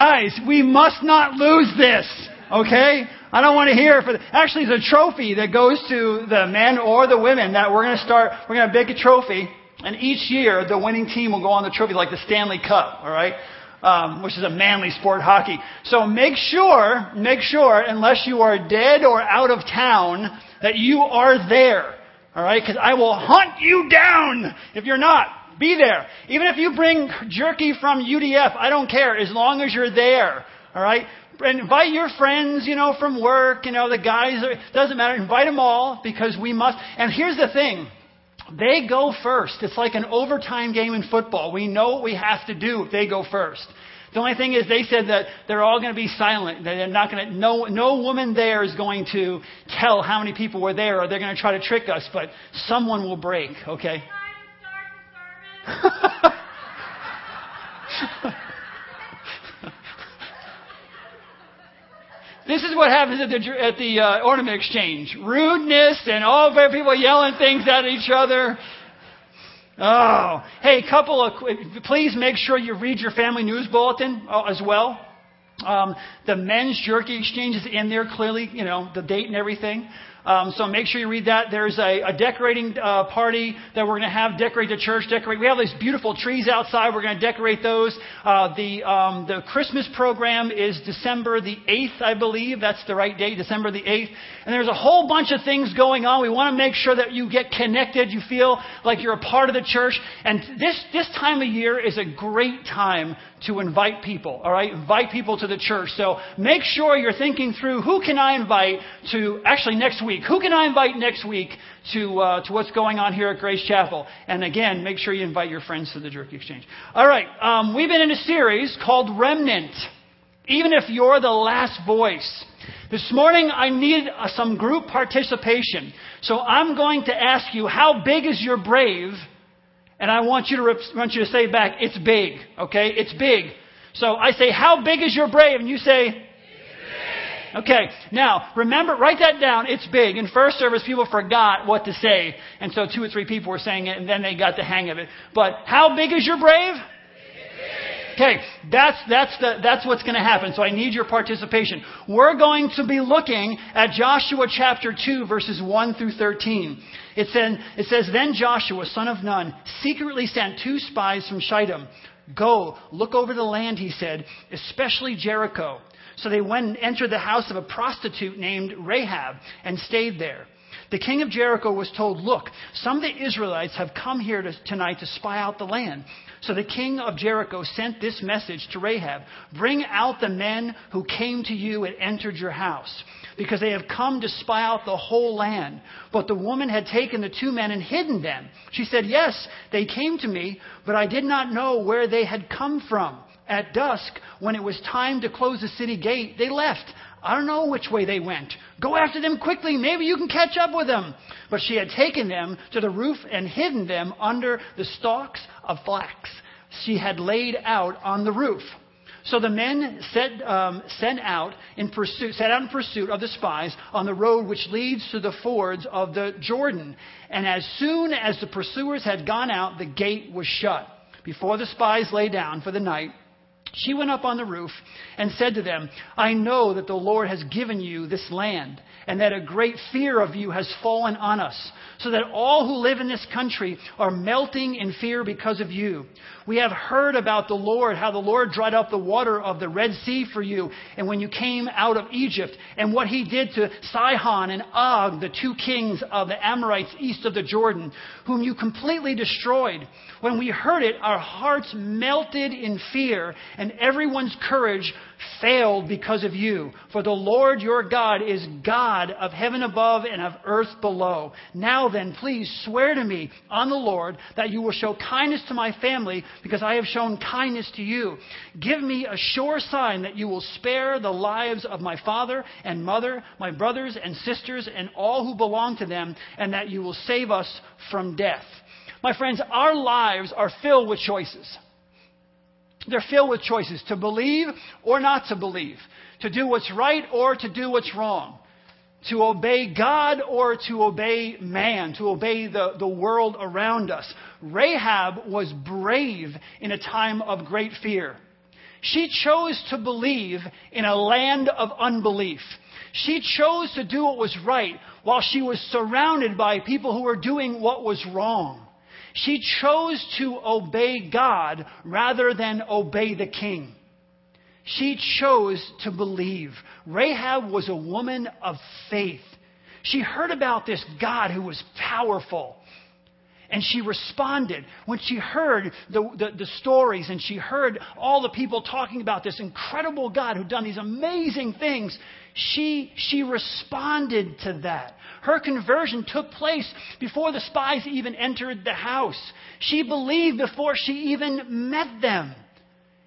Guys, we must not lose this, okay? I don't want to hear for the, actually it's a trophy that goes to the men or the women that we're going to start, we're going to make a trophy and each year the winning team will go on the trophy like the Stanley Cup, alright? Um, which is a manly sport, hockey. So make sure, make sure, unless you are dead or out of town, that you are there. Alright? Because I will hunt you down if you're not. Be there. Even if you bring jerky from UDF, I don't care, as long as you're there. Alright? And invite your friends, you know, from work, you know, the guys, it doesn't matter. Invite them all because we must. And here's the thing. They go first. It's like an overtime game in football. We know what we have to do if they go first. The only thing is they said that they're all going to be silent. They're not going to, no, no woman there is going to tell how many people were there or they're going to try to trick us, but someone will break, okay? This is what happens at the, at the uh, ornament exchange. Rudeness and all of people yelling things at each other. Oh, hey, couple of, please make sure you read your family news bulletin uh, as well. Um, the men's jerky exchange is in there clearly, you know, the date and everything. Um, so make sure you read that. There's a, a decorating uh, party that we're going to have decorate the church. Decorate. We have these beautiful trees outside. We're going to decorate those. Uh, the um, the Christmas program is December the eighth, I believe. That's the right date, December the eighth. And there's a whole bunch of things going on. We want to make sure that you get connected. You feel like you're a part of the church. And this this time of year is a great time to invite people. All right, invite people to the church. So make sure you're thinking through who can I invite to actually next week? Who can I invite next week to, uh, to what's going on here at Grace Chapel? And again, make sure you invite your friends to the Jerky Exchange. All right, um, we've been in a series called Remnant. Even if you're the last voice. This morning, I need uh, some group participation. So I'm going to ask you, how big is your brave? And I want you to, want you to say back, it's big. Okay? It's big. So I say, how big is your brave? And you say, Okay, now remember, write that down. It's big. In first service, people forgot what to say, and so two or three people were saying it, and then they got the hang of it. But how big is your brave? Okay, that's, that's, the, that's what's going to happen. So I need your participation. We're going to be looking at Joshua chapter 2, verses 1 through 13. It, said, it says, Then Joshua, son of Nun, secretly sent two spies from Shittim. Go, look over the land, he said, especially Jericho. So they went and entered the house of a prostitute named Rahab and stayed there. The king of Jericho was told, Look, some of the Israelites have come here to, tonight to spy out the land. So the king of Jericho sent this message to Rahab Bring out the men who came to you and entered your house, because they have come to spy out the whole land. But the woman had taken the two men and hidden them. She said, Yes, they came to me, but I did not know where they had come from. At dusk, when it was time to close the city gate, they left. I don't know which way they went. Go after them quickly. Maybe you can catch up with them. But she had taken them to the roof and hidden them under the stalks of flax she had laid out on the roof. So the men set, um, sent out in pursuit, set out in pursuit of the spies on the road which leads to the fords of the Jordan. And as soon as the pursuers had gone out, the gate was shut. Before the spies lay down for the night, she went up on the roof and said to them, I know that the Lord has given you this land, and that a great fear of you has fallen on us, so that all who live in this country are melting in fear because of you. We have heard about the Lord, how the Lord dried up the water of the Red Sea for you, and when you came out of Egypt, and what he did to Sihon and Og, the two kings of the Amorites east of the Jordan, whom you completely destroyed. When we heard it, our hearts melted in fear, and everyone's courage failed because of you. For the Lord your God is God of heaven above and of earth below. Now then, please swear to me on the Lord that you will show kindness to my family because I have shown kindness to you. Give me a sure sign that you will spare the lives of my father and mother, my brothers and sisters, and all who belong to them, and that you will save us from death. My friends, our lives are filled with choices. They're filled with choices to believe or not to believe, to do what's right or to do what's wrong, to obey God or to obey man, to obey the, the world around us. Rahab was brave in a time of great fear. She chose to believe in a land of unbelief. She chose to do what was right while she was surrounded by people who were doing what was wrong. She chose to obey God rather than obey the king. She chose to believe. Rahab was a woman of faith. She heard about this God who was powerful. And she responded when she heard the, the, the, stories and she heard all the people talking about this incredible God who'd done these amazing things. She, she responded to that. Her conversion took place before the spies even entered the house. She believed before she even met them.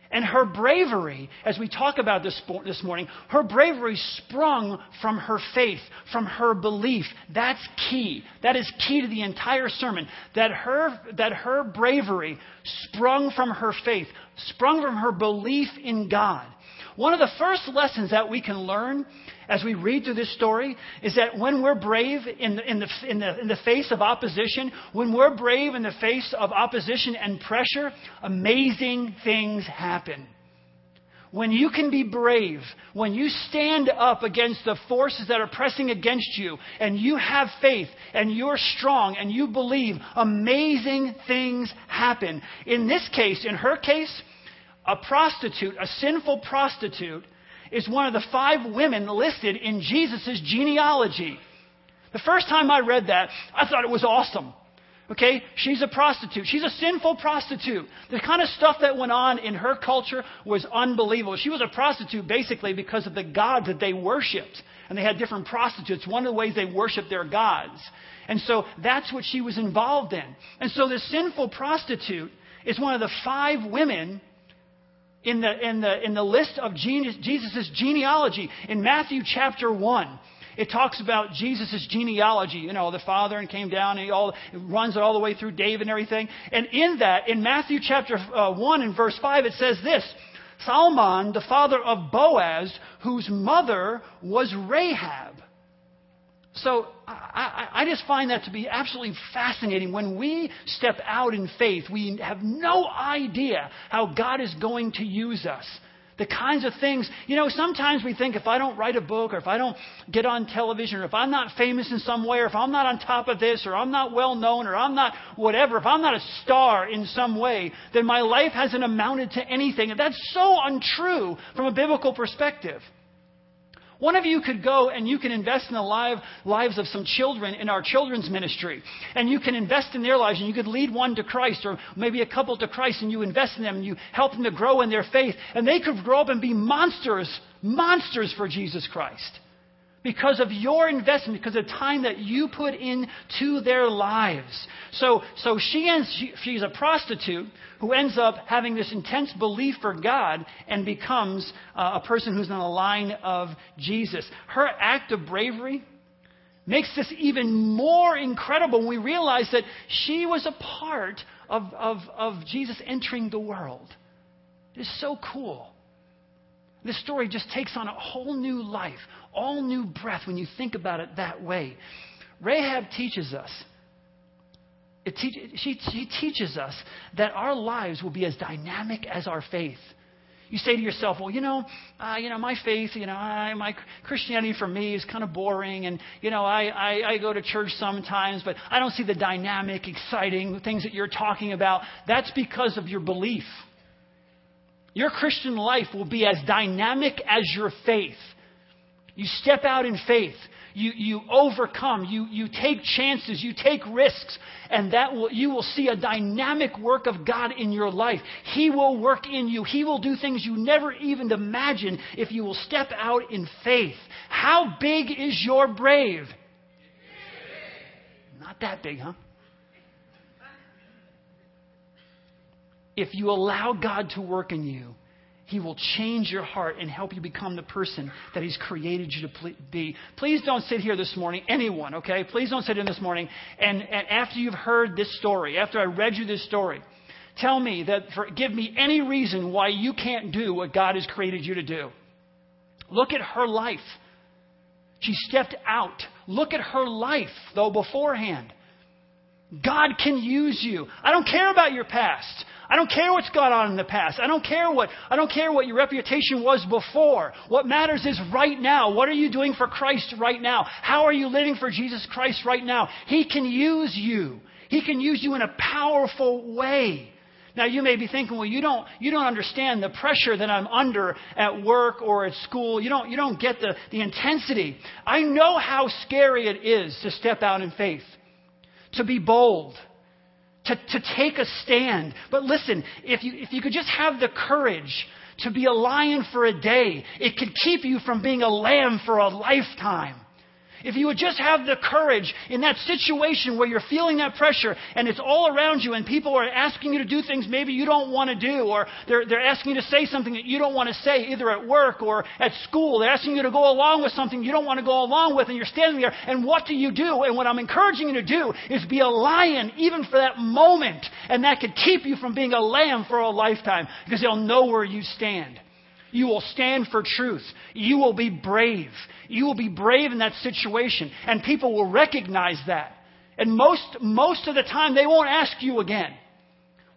And her bravery, as we talk about this, this morning, her bravery sprung from her faith, from her belief. That's key. That is key to the entire sermon. That her, that her bravery sprung from her faith, sprung from her belief in God. One of the first lessons that we can learn as we read through this story is that when we're brave in the, in, the, in, the, in the face of opposition, when we're brave in the face of opposition and pressure, amazing things happen. When you can be brave, when you stand up against the forces that are pressing against you, and you have faith, and you're strong, and you believe, amazing things happen. In this case, in her case, a prostitute, a sinful prostitute, is one of the five women listed in Jesus' genealogy. The first time I read that, I thought it was awesome. Okay? She's a prostitute. She's a sinful prostitute. The kind of stuff that went on in her culture was unbelievable. She was a prostitute basically because of the gods that they worshiped. And they had different prostitutes. One of the ways they worshiped their gods. And so that's what she was involved in. And so this sinful prostitute is one of the five women in the, in the, in the list of Jesus' genealogy. In Matthew chapter 1, it talks about Jesus' genealogy. You know, the father and came down and he all, runs it all the way through David and everything. And in that, in Matthew chapter uh, 1 and verse 5, it says this Salmon, the father of Boaz, whose mother was Rahab. So I, I, just find that to be absolutely fascinating. When we step out in faith, we have no idea how God is going to use us. The kinds of things, you know, sometimes we think if I don't write a book or if I don't get on television or if I'm not famous in some way or if I'm not on top of this or I'm not well known or I'm not whatever, if I'm not a star in some way, then my life hasn't amounted to anything. And that's so untrue from a biblical perspective. One of you could go and you can invest in the live, lives of some children in our children's ministry. And you can invest in their lives and you could lead one to Christ or maybe a couple to Christ and you invest in them and you help them to grow in their faith. And they could grow up and be monsters, monsters for Jesus Christ because of your investment, because of the time that you put into their lives. So, so she ends, she, she's a prostitute who ends up having this intense belief for God and becomes uh, a person who's on the line of Jesus. Her act of bravery makes this even more incredible when we realize that she was a part of, of, of Jesus entering the world. It is so cool. This story just takes on a whole new life, all new breath when you think about it that way. Rahab teaches us. Teach, she, she teaches us that our lives will be as dynamic as our faith. You say to yourself, well, you know, uh, you know, my faith, you know, I, my Christianity for me is kind of boring, and you know, I, I, I go to church sometimes, but I don't see the dynamic, exciting things that you're talking about. That's because of your belief. Your Christian life will be as dynamic as your faith. You step out in faith. You, you overcome. You, you take chances. You take risks. And that will, you will see a dynamic work of God in your life. He will work in you. He will do things you never even imagined if you will step out in faith. How big is your brave? Not that big, huh? if you allow God to work in you, He will change your heart and help you become the person that He's created you to be. Please don't sit here this morning, anyone, okay? Please don't sit here this morning and, and after you've heard this story, after I read you this story, tell me that, for, give me any reason why you can't do what God has created you to do. Look at her life. She stepped out. Look at her life, though, beforehand. God can use you. I don't care about your past. I don't care what's gone on in the past. I don't care what, I don't care what your reputation was before. What matters is right now. What are you doing for Christ right now? How are you living for Jesus Christ right now? He can use you. He can use you in a powerful way. Now you may be thinking, well, you don't, you don't understand the pressure that I'm under at work or at school. You don't, you don't get the, the intensity. I know how scary it is to step out in faith, to be bold, to, to take a stand. But listen, if you, if you could just have the courage to be a lion for a day, it could keep you from being a lamb for a lifetime. If you would just have the courage in that situation where you're feeling that pressure and it's all around you and people are asking you to do things maybe you don't want to do or they're, they're asking you to say something that you don't want to say either at work or at school. They're asking you to go along with something you don't want to go along with and you're standing there and what do you do? And what I'm encouraging you to do is be a lion even for that moment and that could keep you from being a lamb for a lifetime because they'll know where you stand. You will stand for truth. You will be brave. You will be brave in that situation, and people will recognize that. And most, most of the time, they won't ask you again.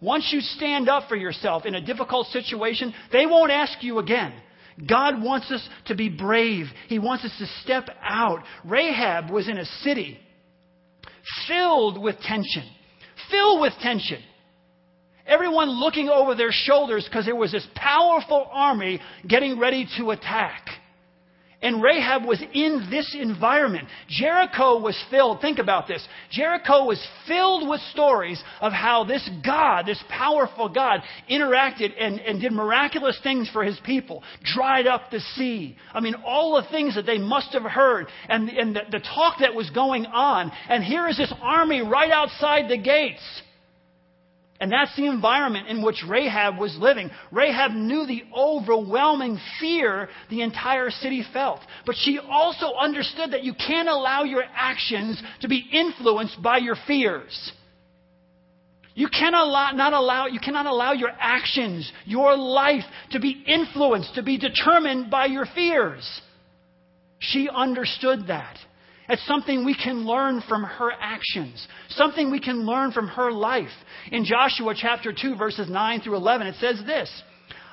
Once you stand up for yourself in a difficult situation, they won't ask you again. God wants us to be brave. He wants us to step out. Rahab was in a city filled with tension. Filled with tension. Everyone looking over their shoulders because there was this powerful army getting ready to attack. And Rahab was in this environment. Jericho was filled, think about this. Jericho was filled with stories of how this God, this powerful God, interacted and, and did miraculous things for his people. Dried up the sea. I mean, all the things that they must have heard and, and the, the talk that was going on. And here is this army right outside the gates. And that's the environment in which Rahab was living. Rahab knew the overwhelming fear the entire city felt. But she also understood that you can't allow your actions to be influenced by your fears. You cannot allow, not allow, you cannot allow your actions, your life to be influenced, to be determined by your fears. She understood that. It's something we can learn from her actions, something we can learn from her life. In Joshua chapter 2, verses 9 through 11, it says this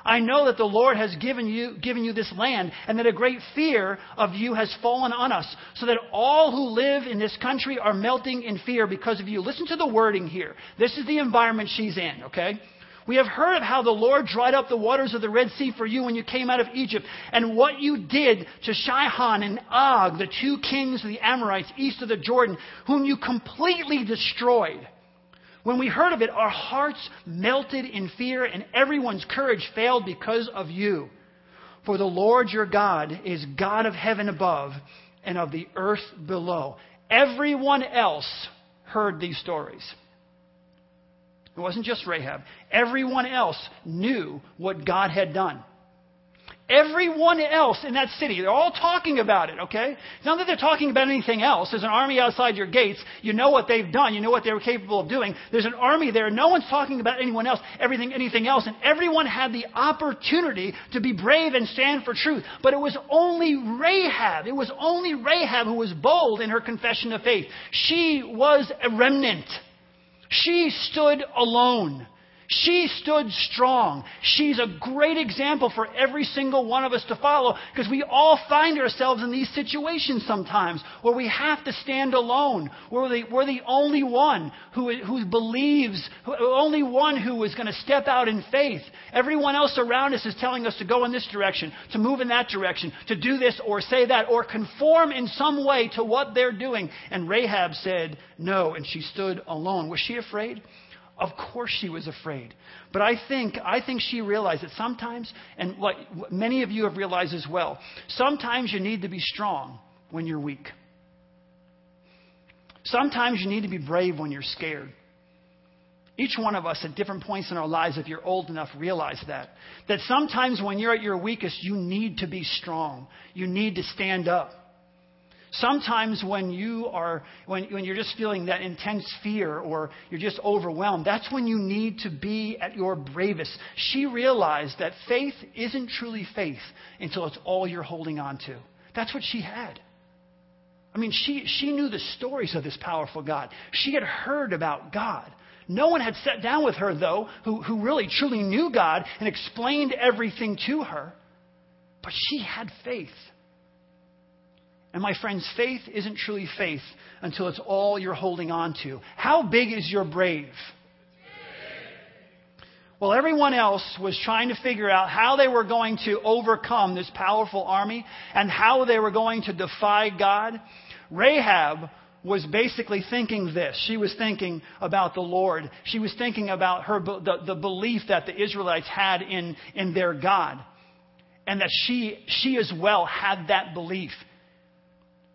I know that the Lord has given you, given you this land, and that a great fear of you has fallen on us, so that all who live in this country are melting in fear because of you. Listen to the wording here. This is the environment she's in, okay? We have heard of how the Lord dried up the waters of the Red Sea for you when you came out of Egypt, and what you did to Shihon and Og, the two kings of the Amorites east of the Jordan, whom you completely destroyed. When we heard of it, our hearts melted in fear, and everyone's courage failed because of you. For the Lord your God is God of heaven above and of the earth below. Everyone else heard these stories. It wasn't just Rahab. Everyone else knew what God had done. Everyone else in that city, they're all talking about it, okay? It's not that they're talking about anything else. There's an army outside your gates. You know what they've done. You know what they were capable of doing. There's an army there. No one's talking about anyone else, everything, anything else. And everyone had the opportunity to be brave and stand for truth. But it was only Rahab. It was only Rahab who was bold in her confession of faith. She was a remnant. She stood alone. She stood strong. She's a great example for every single one of us to follow because we all find ourselves in these situations sometimes where we have to stand alone. We're the, we're the only one who, who believes, who, only one who is going to step out in faith. Everyone else around us is telling us to go in this direction, to move in that direction, to do this or say that, or conform in some way to what they're doing. And Rahab said no, and she stood alone. Was she afraid? Of course she was afraid. But I think, I think she realized that sometimes, and what many of you have realized as well, sometimes you need to be strong when you're weak. Sometimes you need to be brave when you're scared. Each one of us at different points in our lives, if you're old enough, realize that. That sometimes when you're at your weakest, you need to be strong. You need to stand up. Sometimes when you are, when, when you're just feeling that intense fear or you're just overwhelmed, that's when you need to be at your bravest. She realized that faith isn't truly faith until it's all you're holding on to. That's what she had. I mean, she, she knew the stories of this powerful God. She had heard about God. No one had sat down with her, though, who, who really truly knew God and explained everything to her. But she had faith. And my friends, faith isn't truly faith until it's all you're holding on to. How big is your brave? Well, everyone else was trying to figure out how they were going to overcome this powerful army and how they were going to defy God. Rahab was basically thinking this. She was thinking about the Lord. She was thinking about her, the, the belief that the Israelites had in, in their God. And that she, she as well had that belief.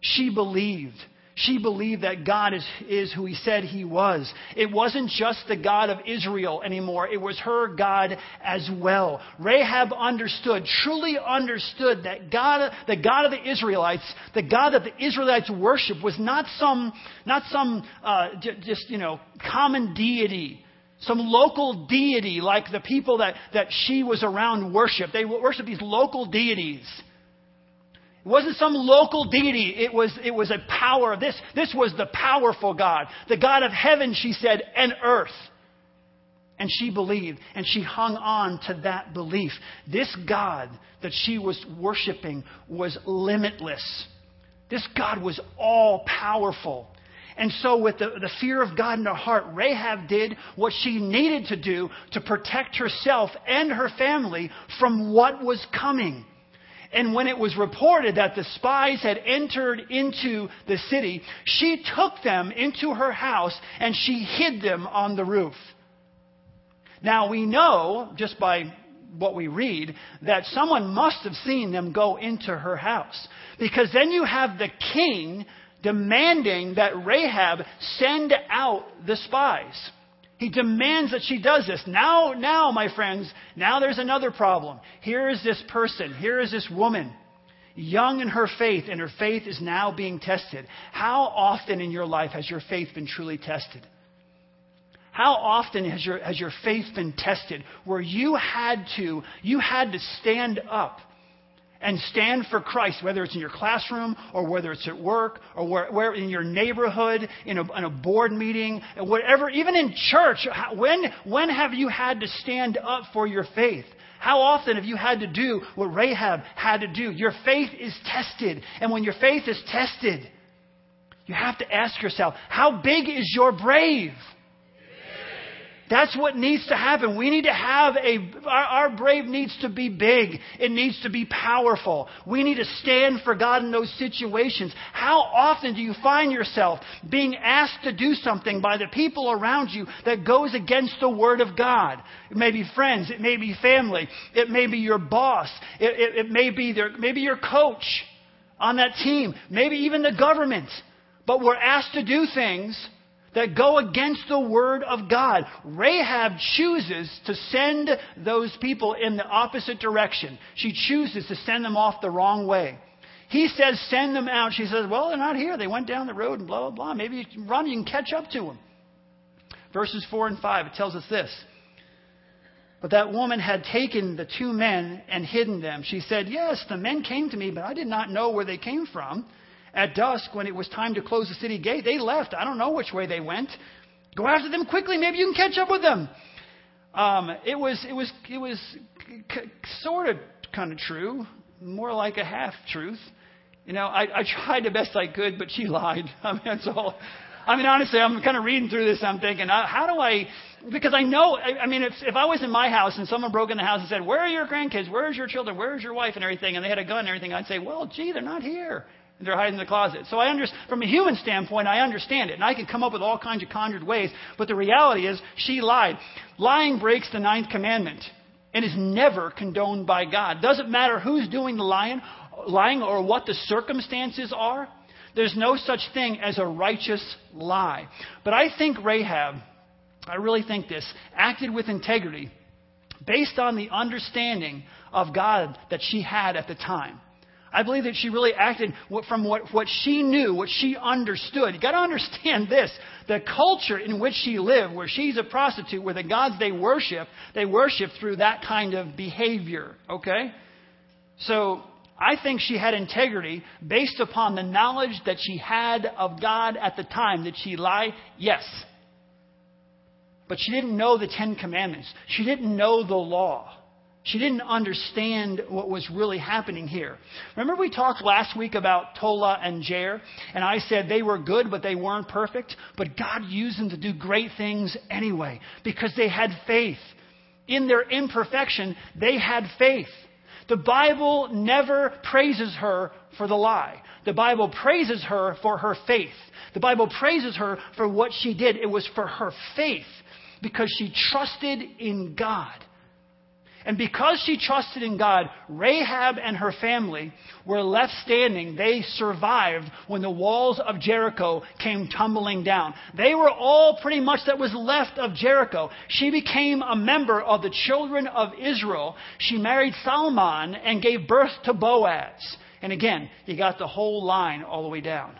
She believed. She believed that God is, is who he said he was. It wasn't just the God of Israel anymore. It was her God as well. Rahab understood, truly understood that God, the God of the Israelites, the God that the Israelites worship was not some, not some, uh, j- just, you know, common deity some local deity like the people that, that she was around worship. They worship these local deities. It wasn't some local deity. It was, it was a power. This, this was the powerful God. The God of heaven, she said, and earth. And she believed, and she hung on to that belief. This God that she was worshiping was limitless. This God was all powerful. And so, with the, the fear of God in her heart, Rahab did what she needed to do to protect herself and her family from what was coming. And when it was reported that the spies had entered into the city, she took them into her house and she hid them on the roof. Now we know, just by what we read, that someone must have seen them go into her house. Because then you have the king demanding that Rahab send out the spies. He demands that she does this. Now, now, my friends, now there's another problem. Here is this person, here is this woman, young in her faith, and her faith is now being tested. How often in your life has your faith been truly tested? How often has your, has your faith been tested where you had to, you had to stand up and stand for Christ, whether it's in your classroom or whether it's at work or where, where in your neighborhood, in a, in a board meeting, whatever, even in church, when, when have you had to stand up for your faith? How often have you had to do what Rahab had to do? Your faith is tested. And when your faith is tested, you have to ask yourself, how big is your brave? That's what needs to happen. We need to have a, our, our, brave needs to be big. It needs to be powerful. We need to stand for God in those situations. How often do you find yourself being asked to do something by the people around you that goes against the Word of God? It may be friends. It may be family. It may be your boss. It, it, it may be their, maybe your coach on that team. Maybe even the government. But we're asked to do things that go against the word of God. Rahab chooses to send those people in the opposite direction. She chooses to send them off the wrong way. He says, send them out. She says, well, they're not here. They went down the road and blah, blah, blah. Maybe you can run, you can catch up to them. Verses 4 and 5, it tells us this. But that woman had taken the two men and hidden them. She said, Yes, the men came to me, but I did not know where they came from. At dusk, when it was time to close the city gate, they left. I don't know which way they went. Go after them quickly. Maybe you can catch up with them. Um, it was, it was, it was c- sort of kind of true, more like a half truth. You know, I, I tried the best I could, but she lied. I mean, that's all. I mean, honestly, I'm kind of reading through this. I'm thinking, uh, how do I? Because I know. I, I mean, if if I was in my house and someone broke in the house and said, "Where are your grandkids? Where's your children? Where's your wife?" and everything, and they had a gun and everything, I'd say, "Well, gee, they're not here. They're hiding in the closet. So I understand, from a human standpoint, I understand it. And I can come up with all kinds of conjured ways. But the reality is, she lied. Lying breaks the ninth commandment and is never condoned by God. Doesn't matter who's doing the lying, lying or what the circumstances are. There's no such thing as a righteous lie. But I think Rahab, I really think this, acted with integrity based on the understanding of God that she had at the time. I believe that she really acted from what, what she knew, what she understood. You got to understand this. The culture in which she lived, where she's a prostitute, where the gods they worship, they worship through that kind of behavior. Okay? So, I think she had integrity based upon the knowledge that she had of God at the time. Did she lie? Yes. But she didn't know the Ten Commandments. She didn't know the law. She didn't understand what was really happening here. Remember we talked last week about Tola and Jair? And I said they were good, but they weren't perfect. But God used them to do great things anyway because they had faith. In their imperfection, they had faith. The Bible never praises her for the lie. The Bible praises her for her faith. The Bible praises her for what she did. It was for her faith because she trusted in God. And because she trusted in God, Rahab and her family were left standing. They survived when the walls of Jericho came tumbling down. They were all pretty much that was left of Jericho. She became a member of the children of Israel. She married Salmon and gave birth to Boaz. And again, you got the whole line all the way down.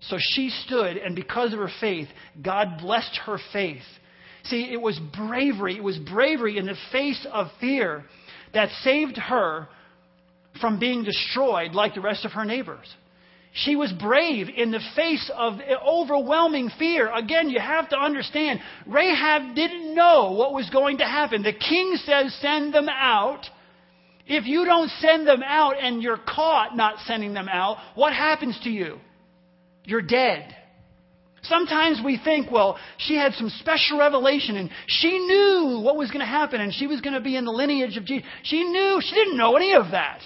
So she stood, and because of her faith, God blessed her faith See, it was bravery. It was bravery in the face of fear that saved her from being destroyed like the rest of her neighbors. She was brave in the face of overwhelming fear. Again, you have to understand, Rahab didn't know what was going to happen. The king says, send them out. If you don't send them out and you're caught not sending them out, what happens to you? You're dead. Sometimes we think, well, she had some special revelation and she knew what was going to happen and she was going to be in the lineage of Jesus. She knew, she didn't know any of that.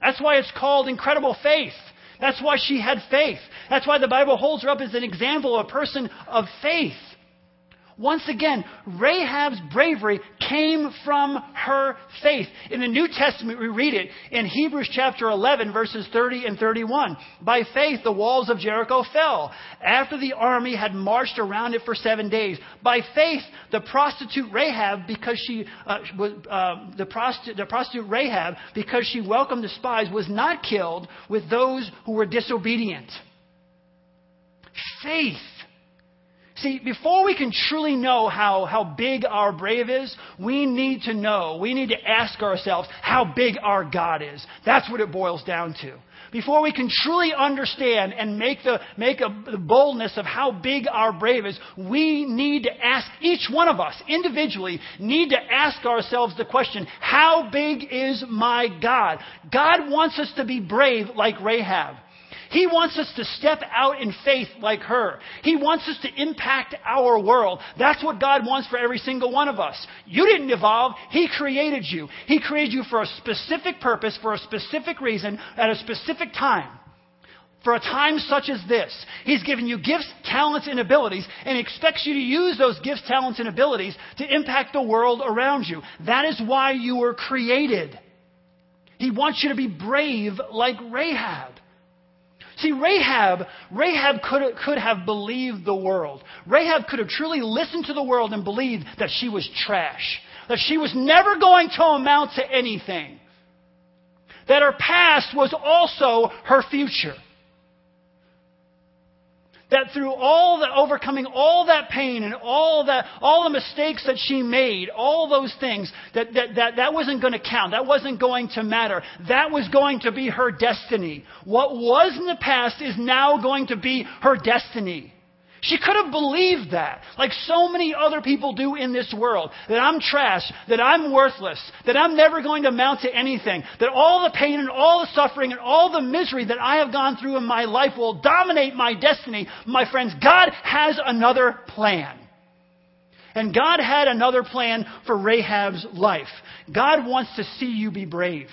That's why it's called incredible faith. That's why she had faith. That's why the Bible holds her up as an example of a person of faith. Once again, Rahab's bravery came from her faith. In the New Testament, we read it in Hebrews chapter 11, verses 30 and 31. By faith, the walls of Jericho fell after the army had marched around it for seven days. By faith, the prostitute Rahab, because she uh, was uh, the, prostitute, the prostitute Rahab, because she welcomed the spies, was not killed with those who were disobedient. Faith See, before we can truly know how, how big our brave is, we need to know, we need to ask ourselves how big our God is. That's what it boils down to. Before we can truly understand and make the, make a, the boldness of how big our brave is, we need to ask, each one of us individually need to ask ourselves the question, how big is my God? God wants us to be brave like Rahab. He wants us to step out in faith like her. He wants us to impact our world. That's what God wants for every single one of us. You didn't evolve. He created you. He created you for a specific purpose, for a specific reason, at a specific time. For a time such as this, He's given you gifts, talents, and abilities, and expects you to use those gifts, talents, and abilities to impact the world around you. That is why you were created. He wants you to be brave like Rahab. See, Rahab, Rahab could, could have believed the world. Rahab could have truly listened to the world and believed that she was trash, that she was never going to amount to anything, that her past was also her future that through all the overcoming all that pain and all that all the mistakes that she made, all those things, that that, that, that wasn't going to count. That wasn't going to matter. That was going to be her destiny. What was in the past is now going to be her destiny. She could have believed that, like so many other people do in this world, that I'm trash, that I'm worthless, that I'm never going to amount to anything, that all the pain and all the suffering and all the misery that I have gone through in my life will dominate my destiny. My friends, God has another plan. And God had another plan for Rahab's life. God wants to see you be brave.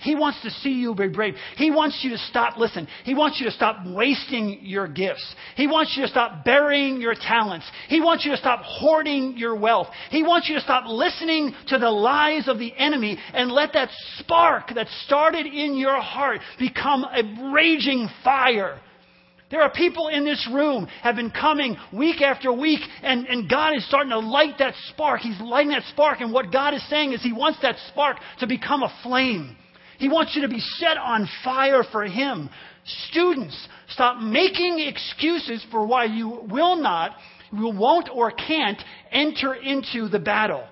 He wants to see you be brave. He wants you to stop, listen, He wants you to stop wasting your gifts. He wants you to stop burying your talents. He wants you to stop hoarding your wealth. He wants you to stop listening to the lies of the enemy and let that spark that started in your heart become a raging fire. There are people in this room have been coming week after week, and, and God is starting to light that spark. He's lighting that spark, and what God is saying is He wants that spark to become a flame. He wants you to be set on fire for Him. Students, stop making excuses for why you will not, you won't, or can't enter into the battle.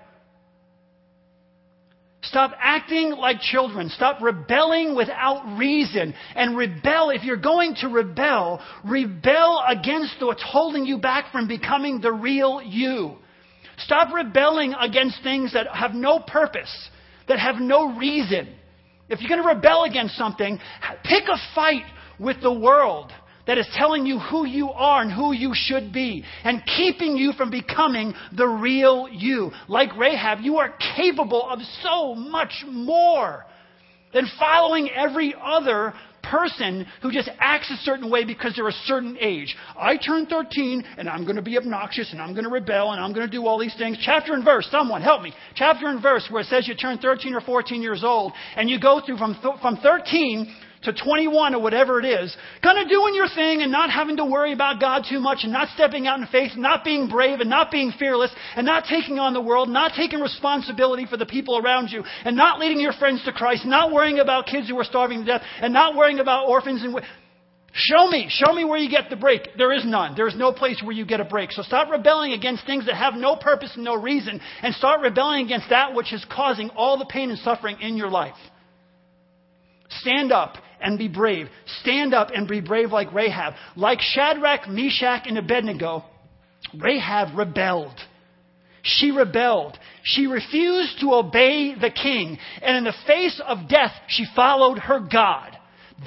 Stop acting like children. Stop rebelling without reason. And rebel, if you're going to rebel, rebel against what's holding you back from becoming the real you. Stop rebelling against things that have no purpose, that have no reason. If you're going to rebel against something, pick a fight with the world that is telling you who you are and who you should be and keeping you from becoming the real you. Like Rahab, you are capable of so much more than following every other person who just acts a certain way because they're a certain age. I turn 13 and I'm going to be obnoxious and I'm going to rebel and I'm going to do all these things. Chapter and verse, someone help me. Chapter and verse where it says you turn 13 or 14 years old and you go through from, th- from 13 to 21 or whatever it is, kind of doing your thing and not having to worry about God too much and not stepping out in faith, not being brave and not being fearless and not taking on the world, not taking responsibility for the people around you and not leading your friends to Christ, not worrying about kids who are starving to death and not worrying about orphans and Show me, show me where you get the break. There is none. There is no place where you get a break. So stop rebelling against things that have no purpose and no reason and start rebelling against that which is causing all the pain and suffering in your life. Stand up and be brave. Stand up and be brave like Rahab. Like Shadrach, Meshach, and Abednego, Rahab rebelled. She rebelled. She refused to obey the king. And in the face of death, she followed her God.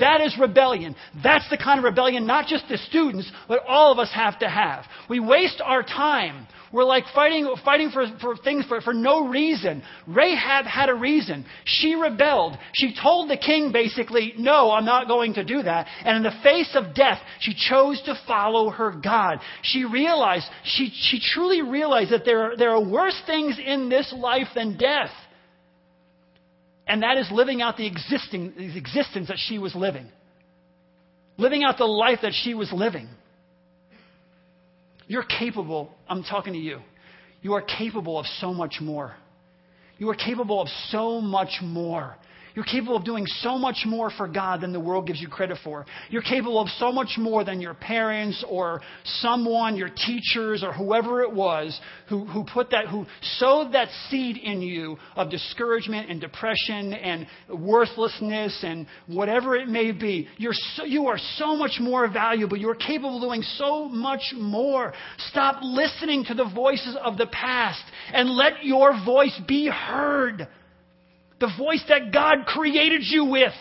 That is rebellion. That's the kind of rebellion not just the students, but all of us have to have. We waste our time we're like fighting, fighting for, for things for, for no reason. Rahab had a reason. She rebelled. She told the king basically, no, I'm not going to do that. And in the face of death, she chose to follow her God. She realized, she, she truly realized that there are, there are worse things in this life than death. And that is living out the existing, the existence that she was living. Living out the life that she was living. You're capable, I'm talking to you. You are capable of so much more. You are capable of so much more. You're capable of doing so much more for God than the world gives you credit for. You're capable of so much more than your parents or someone, your teachers or whoever it was who, who put that, who sowed that seed in you of discouragement and depression and worthlessness and whatever it may be. You're so, you are so much more valuable. You are capable of doing so much more. Stop listening to the voices of the past and let your voice be heard the voice that God created you with.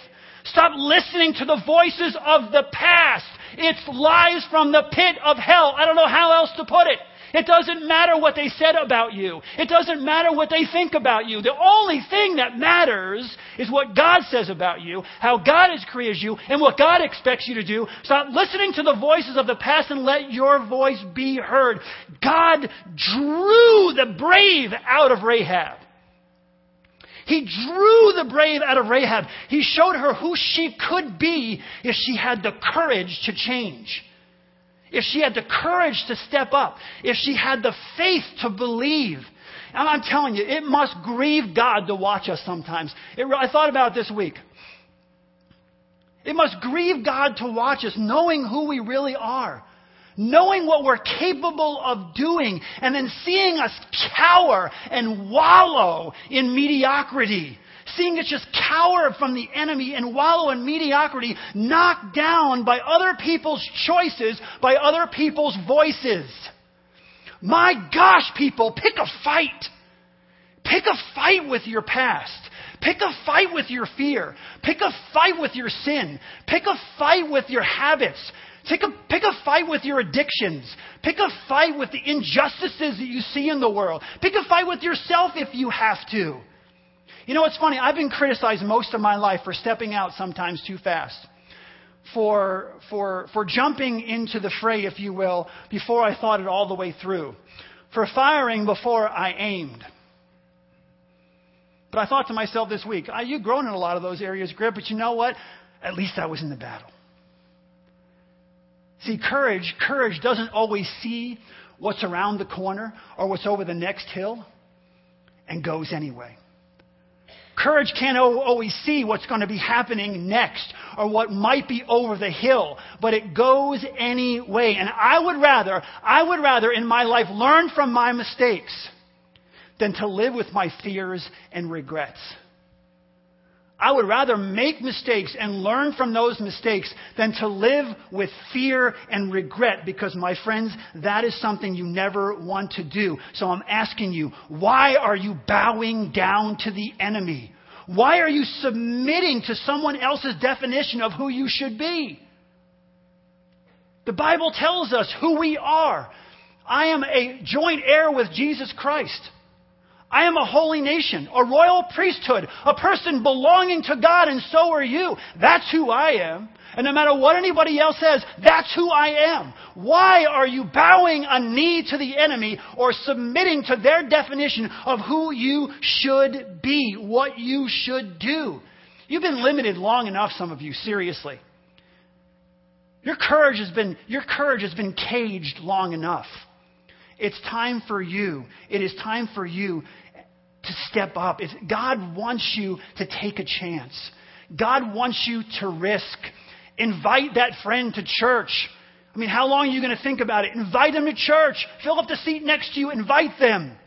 Stop listening to the voices of the past. It's lies from the pit of hell. I don't know how else to put it. It doesn't matter what they said about you. It doesn't matter what they think about you. The only thing that matters is what God says about you, how God has created you, and what God expects you to do. Stop listening to the voices of the past and let your voice be heard. God drew the brave out of Rahab. He drew the brave out of Rahab. He showed her who she could be if she had the courage to change. If she had the courage to step up. If she had the faith to believe. And I'm telling you, it must grieve God to watch us sometimes. It, I thought about it this week. It must grieve God to watch us knowing who we really are knowing what we're capable of doing, and then seeing us cower and wallow in mediocrity. Seeing us just cower from the enemy and wallow in mediocrity, knocked down by other people's choices, by other people's voices. My gosh, people, pick a fight. Pick a fight with your past. Pick a fight with your fear. Pick a fight with your sin. Pick a fight with your habits. Pick a, pick a fight with your addictions. Pick a fight with the injustices that you see in the world. Pick a fight with yourself if you have to. You know, it's funny. I've been criticized most of my life for stepping out sometimes too fast. For, for, for jumping into the fray, if you will, before I thought it all the way through. For firing before I aimed. But I thought to myself this week, ah, you've grown in a lot of those areas, Greg, but you know what? At least I was in the battle. See, courage, courage doesn't always see what's around the corner or what's over the next hill and goes anyway. Courage can't always see what's going to be happening next or what might be over the hill, but it goes anyway. And I would rather, I would rather in my life learn from my mistakes than to live with my fears and regrets. I would rather make mistakes and learn from those mistakes than to live with fear and regret because, my friends, that is something you never want to do. So I'm asking you, why are you bowing down to the enemy? Why are you submitting to someone else's definition of who you should be? The Bible tells us who we are. I am a joint heir with Jesus Christ. I am a holy nation, a royal priesthood, a person belonging to God, and so are you. That's who I am. And no matter what anybody else says, that's who I am. Why are you bowing a knee to the enemy or submitting to their definition of who you should be, what you should do? You've been limited long enough, some of you, seriously. Your courage has been, your courage has been caged long enough. It's time for you. It is time for you to step up. It's, God wants you to take a chance. God wants you to risk. Invite that friend to church. I mean, how long are you going to think about it? Invite them to church. Fill up the seat next to you. Invite them.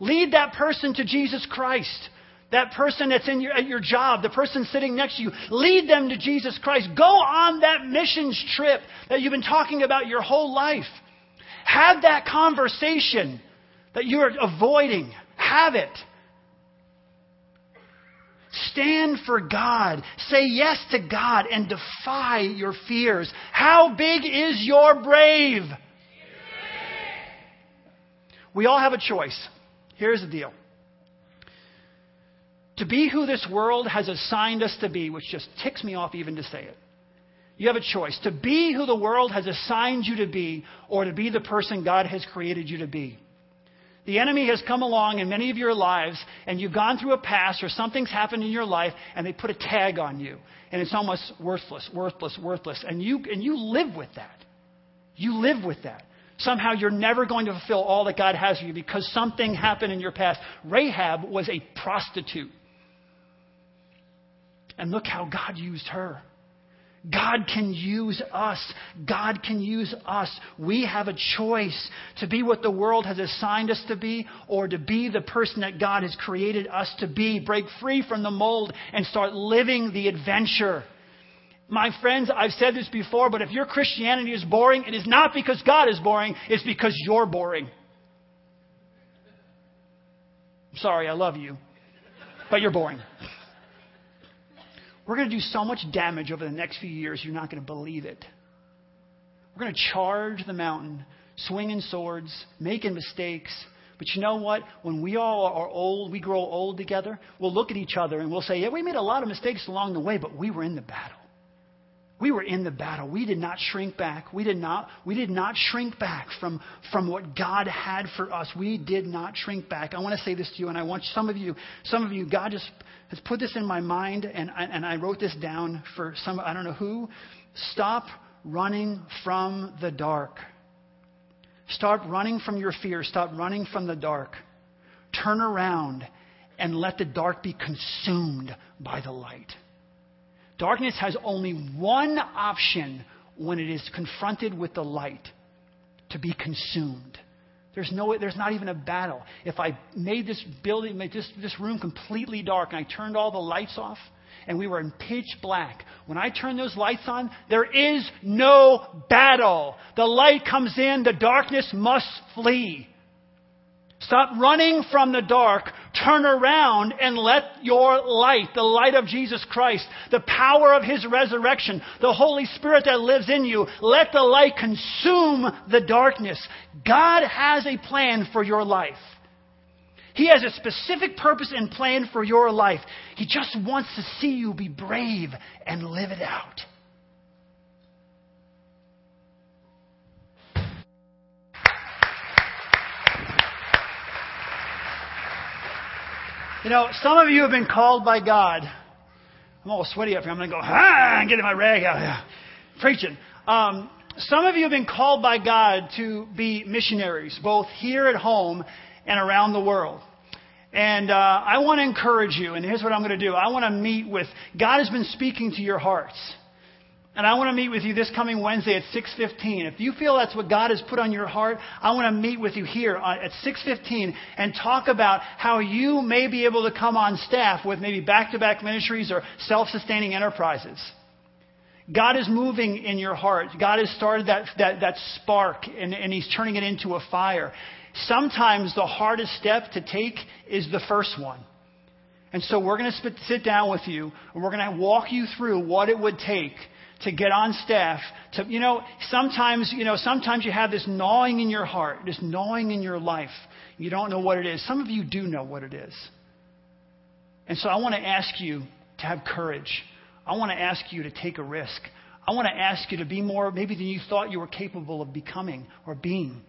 Lead that person to Jesus Christ. That person that's in your, at your job, the person sitting next to you, lead them to Jesus Christ. Go on that missions trip that you've been talking about your whole life. Have that conversation that you're avoiding. Have it. Stand for God. Say yes to God and defy your fears. How big is your brave? We all have a choice. Here's the deal. To be who this world has assigned us to be, which just ticks me off even to say it. You have a choice to be who the world has assigned you to be or to be the person God has created you to be. The enemy has come along in many of your lives, and you've gone through a past or something's happened in your life, and they put a tag on you. And it's almost worthless, worthless, worthless. And you, and you live with that. You live with that. Somehow you're never going to fulfill all that God has for you because something happened in your past. Rahab was a prostitute. And look how God used her. God can use us. God can use us. We have a choice to be what the world has assigned us to be or to be the person that God has created us to be. Break free from the mold and start living the adventure. My friends, I've said this before, but if your Christianity is boring, it is not because God is boring, it's because you're boring. I'm sorry, I love you, but you're boring. We're going to do so much damage over the next few years, you're not going to believe it. We're going to charge the mountain, swinging swords, making mistakes. But you know what? When we all are old, we grow old together, we'll look at each other and we'll say, Yeah, we made a lot of mistakes along the way, but we were in the battle. We were in the battle. We did not shrink back. We did not, we did not shrink back from, from what God had for us. We did not shrink back. I want to say this to you, and I want some of you, some of you, God just has put this in my mind, and I, and I wrote this down for some, I don't know who. Stop running from the dark. Stop running from your fear. Stop running from the dark. Turn around and let the dark be consumed by the light. Darkness has only one option when it is confronted with the light to be consumed. There's, no, there's not even a battle. If I made this building, made this, this room completely dark, and I turned all the lights off, and we were in pitch black, when I turn those lights on, there is no battle. The light comes in, the darkness must flee. Stop running from the dark. Turn around and let your light, the light of Jesus Christ, the power of His resurrection, the Holy Spirit that lives in you, let the light consume the darkness. God has a plan for your life. He has a specific purpose and plan for your life. He just wants to see you be brave and live it out. You know, some of you have been called by God. I'm all sweaty up here. I'm going to go, ah, and get my rag out. here. Preaching. Um, some of you have been called by God to be missionaries, both here at home and around the world. And uh, I want to encourage you, and here's what I'm going to do. I want to meet with, God has been speaking to your hearts. And I want to meet with you this coming Wednesday at 6:15. If you feel that's what God has put on your heart, I want to meet with you here uh, at 6:15 and talk about how you may be able to come on staff with maybe back-to-back ministries or self-sustaining enterprises. God is moving in your heart. God has started that, that, that spark and, and He's turning it into a fire. Sometimes the hardest step to take is the first one. And so we're going to sit down with you and we're going to walk you through what it would take to get on staff. To, you know, sometimes, you know, sometimes you have this gnawing in your heart, this gnawing in your life. You don't know what it is. Some of you do know what it is. And so I want to ask you to have courage. I want to ask you to take a risk. I want to ask you to be more maybe than you thought you were capable of becoming or being.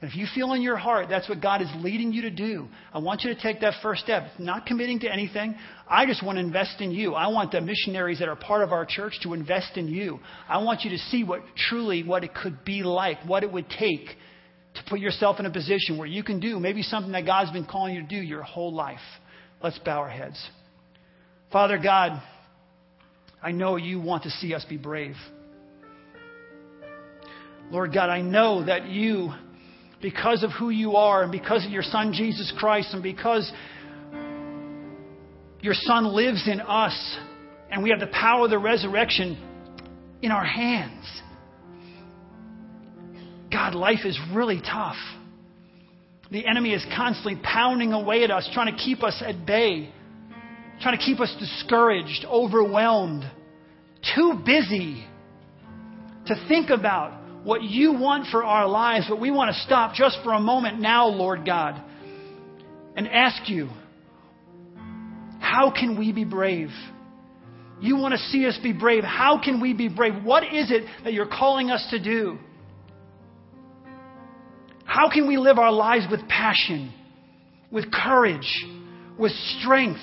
And if you feel in your heart that's what God is leading you to do, I want you to take that first step. It's Not committing to anything. I just want to invest in you. I want the missionaries that are part of our church to invest in you. I want you to see what truly what it could be like, what it would take to put yourself in a position where you can do maybe something that God's been calling you to do your whole life. Let's bow our heads. Father God, I know you want to see us be brave. Lord God, I know that you because of who you are and because of your Son, Jesus Christ, and because your Son lives in us and we have the power of the resurrection in our hands. God, life is really tough. The enemy is constantly pounding away at us, trying to keep us at bay, trying to keep us discouraged, overwhelmed, too busy to think about what you want for our lives, but we want to stop just for a moment now, Lord God, and ask you, how can we be brave? You want to see us be brave. How can we be brave? What is it that you're calling us to do? How can we live our lives with passion, with courage, with strength,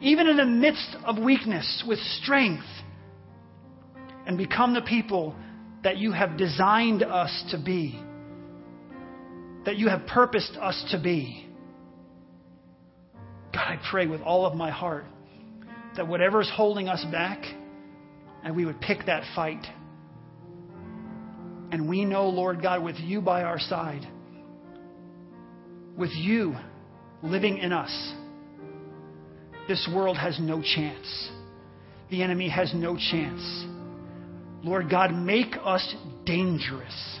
even in the midst of weakness, with strength, and become the people that you have designed us to be, that you have purposed us to be. God, I pray with all of my heart that whatever is holding us back, and we would pick that fight. And we know, Lord God, with you by our side, with you living in us, this world has no chance. The enemy has no chance. Lord God, make us dangerous.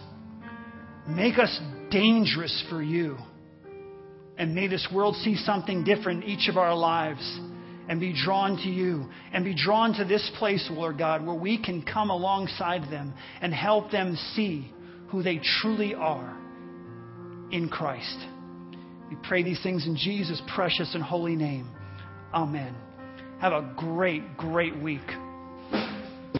Make us dangerous for you. And may this world see something different in each of our lives and be drawn to you and be drawn to this place, Lord God, where we can come alongside them and help them see who they truly are in Christ. We pray these things in Jesus' precious and holy name. Amen. Have a great, great week.